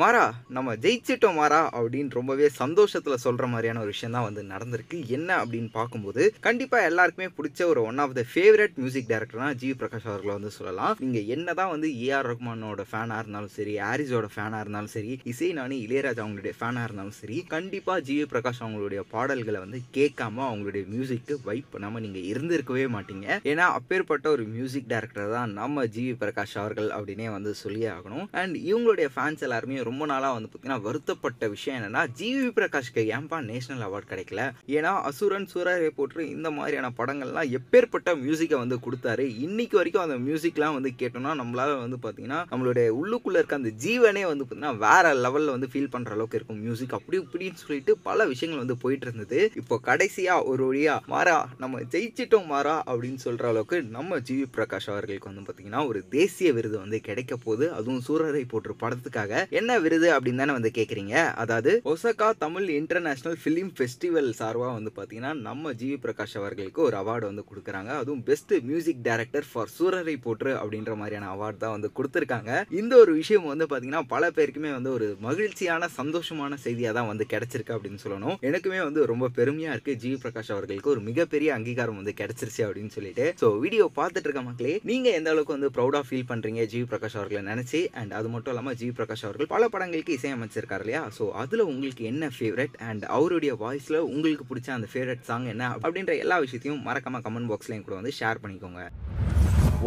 மாறா நம்ம ஜெயிச்சிட்டோம் மாறா அப்படின்னு ரொம்பவே சந்தோஷத்துல சொல்ற மாதிரியான ஒரு விஷயம் தான் வந்து நடந்திருக்கு. என்ன அப்படின்னு பார்க்கும்போது கண்டிப்பா எல்லாருக்குமே பிடிச்ச ஒரு one of the favourite music டைரக்டர்னா G Prakash அவர்களை வந்து சொல்லலாம். நீங்க என்னதான் வந்து ஏஆர் ரஹ்மானோட ஃபேனா இருந்தாலும் சரி ஆரிஸோட ஃபேனா இருந்தாலும் சரி இசை நானி இளையராஜா அவங்களுடைய ஃபேனா இருந்தாலும் சரி கண்டிப்பா ஜி பிரகாஷ் அவங்களுடைய பாடல்களை வந்து கேட்காம அவங்களுடைய மியூசிக்கு வைப் பண்ணாம நீங்க இருந்திருக்கவே மாட்டீங்க. ஏன்னா அப்பேற்பட்ட ஒரு மியூசிக் டைரக்டர் தான் நம்ம ஜி பிரகாஷ் அவர்கள் அப்படின்னே வந்து சொல்லியே ஆகணும். அண்ட் இவங்களுடைய ஃபேன்ஸ் எல்லாருமே ரொம்ப நாளாக வந்து பார்த்தீங்கன்னா வருத்தப்பட்ட விஷயம் என்னென்னா ஜிவி பிரகாஷ்க்கு ஏன்பா நேஷனல் அவார்ட் கிடைக்கல? ஏன்னா அசுரன் சூரரை போற்று இந்த மாதிரியான படங்கள்லாம் எப்பேற்பட்ட மியூசிக்கை வந்து கொடுத்தாரு. இன்னைக்கு வரைக்கும் அந்த மியூசிக்லாம் வந்து கேட்டோம்னா நம்மளால வந்து பார்த்தீங்கன்னா நம்மளுடைய உள்ளுக்குள்ள இருக்க அந்த ஜீவனே வந்து பார்த்தீங்கன்னா வேற லெவலில் வந்து ஃபீல் பண்ற அளவுக்கு இருக்கும் மியூசிக் அப்படி இப்படின்னு சொல்லிட்டு பல விஷயங்கள் வந்து போயிட்டு இருந்தது. இப்போ கடைசியா ஒரு வழியா மாறா நம்ம ஜெயிச்சிட்டோம் மாறா அப்படின்னு சொல்ற அளவுக்கு நம்ம ஜிவி பிரகாஷ் அவர்களுக்கு வந்து பார்த்தீங்கன்னா ஒரு தேசிய விருது வந்து கிடைக்க போகுது. அதுவும் சூரரை போற்று படத்துக்காக. என்ன விருது அப்படின்னு தானே வந்து கேட்குறீங்க அதாவது Osaka Tamil international film festival சார்பாக வந்து பார்த்தீங்கன்னா நம்ம ஜிவி பிரகாஷ் அவர்களுக்கு ஒரு அவார்டு வந்து கொடுக்குறாங்க. அதுவும் best music director for Soorarai Pottru அப்படின்ற மாதிரியான அவார்டு தான் வந்து கொடுத்துருக்காங்க. இந்த ஒரு விஷயம் வந்து பார்த்தீங்கன்னா பல பேருக்குமே வந்து ஒரு மகிழ்ச்சியான சந்தோஷமான செய்தியாக தான் வந்து கிடைச்சிருக்கு அப்படின்னு சொல்லணும். எனக்குமே வந்து ரொம்ப பெருமையாக இருக்குது ஜிவி பிரகாஷ் அவர்களுக்கு ஒரு மிகப்பெரிய அங்கீகாரம் வந்து கிடைச்சிருச்சு அப்படின்னு சொல்லிட்டு. ஸோ வீடியோ பார்த்துட்டு இருக்க மக்களே நீங்கள் எந்த அளவுக்கு வந்து ப்ரௌடாக ஃபீல் பண்ணுறீங்க ஜிவி பிரகாஷ் அவர்களை நினச்சி அண்ட் அது மட்டும் இல்லாமல் ஜிவி பிரகாஷ் அவர்கள் பல படங்களுக்கு இசையமைச்சிருக்காரு இல்லையா ஸோ அதில் உங்களுக்கு என்ன ஃபேவரட் அண்ட் அவருடைய வாய்ஸில் உங்களுக்கு பிடிச்ச அந்த ஃபேவரட் சாங் என்ன அப்படின்ற எல்லா விஷயத்தையும் மறக்காமல் கமெண்ட் பாக்ஸ்லையும் கூட வந்து ஷேர் பண்ணிக்கோங்க.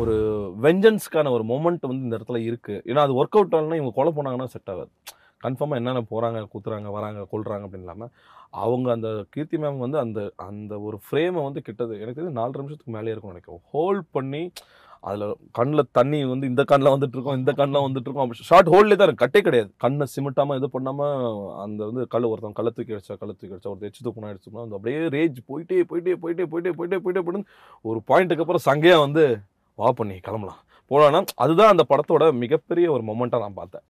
ஒரு வெஞ்சன்ஸ்க்கான ஒரு மொமெண்ட் வந்து இந்த இடத்துல இருக்குது ஏன்னா அது ஒர்க் அவுட் ஆகலன்னா இவங்க கொலை போனாங்கன்னா செட் ஆகாது. கன்ஃபார்மாக என்னென்ன போகிறாங்க குத்துறாங்க வராங்க கொள்றாங்க அப்படின்னு இல்லாமல் அவங்க அந்த கீர்த்தி மேம் வந்து அந்த அந்த ஒரு ஃப்ரேமை வந்து கிட்டது. எனக்கு தெரிஞ்சு நாலு நிமிஷத்துக்கு மேலே இருக்கும் நினைக்கும் ஹோல்ட் பண்ணி அதில் கண்ணில் தண்ணி வந்து இந்த கண்ணில் வந்துட்டு இருக்கோம் இந்த கண்ணில் வந்துட்டு இருக்கோம் ஷார்ட் ஹோல்ட்லேயே தான் இருக்கு. கட்டே கிடையாது. கண்ணை சிமிட்டாமல் இது பண்ணாமல் அந்த வந்து கல் ஒருத்தன் கள்ள தூக்கி அடிச்சா கள்ள தூக்கி அடிச்சா ஒரு எச்சு தூக்கணும் அடிச்சோம்னா அந்த அப்படியே ரேஜ் போயிட்டே போயிட்டே போயிட்டே போயிட்டே போயிட்டே போயிட்டே போயிட்டு ஒரு பாயிண்ட்டுக்கு அப்புறம் சங்கையாக வந்து வா பண்ணி கிளம்பலாம். போனான்னா அதுதான் அந்த படத்தோட மிகப்பெரிய ஒரு மொமெண்ட்டாக நான் பார்த்தேன்.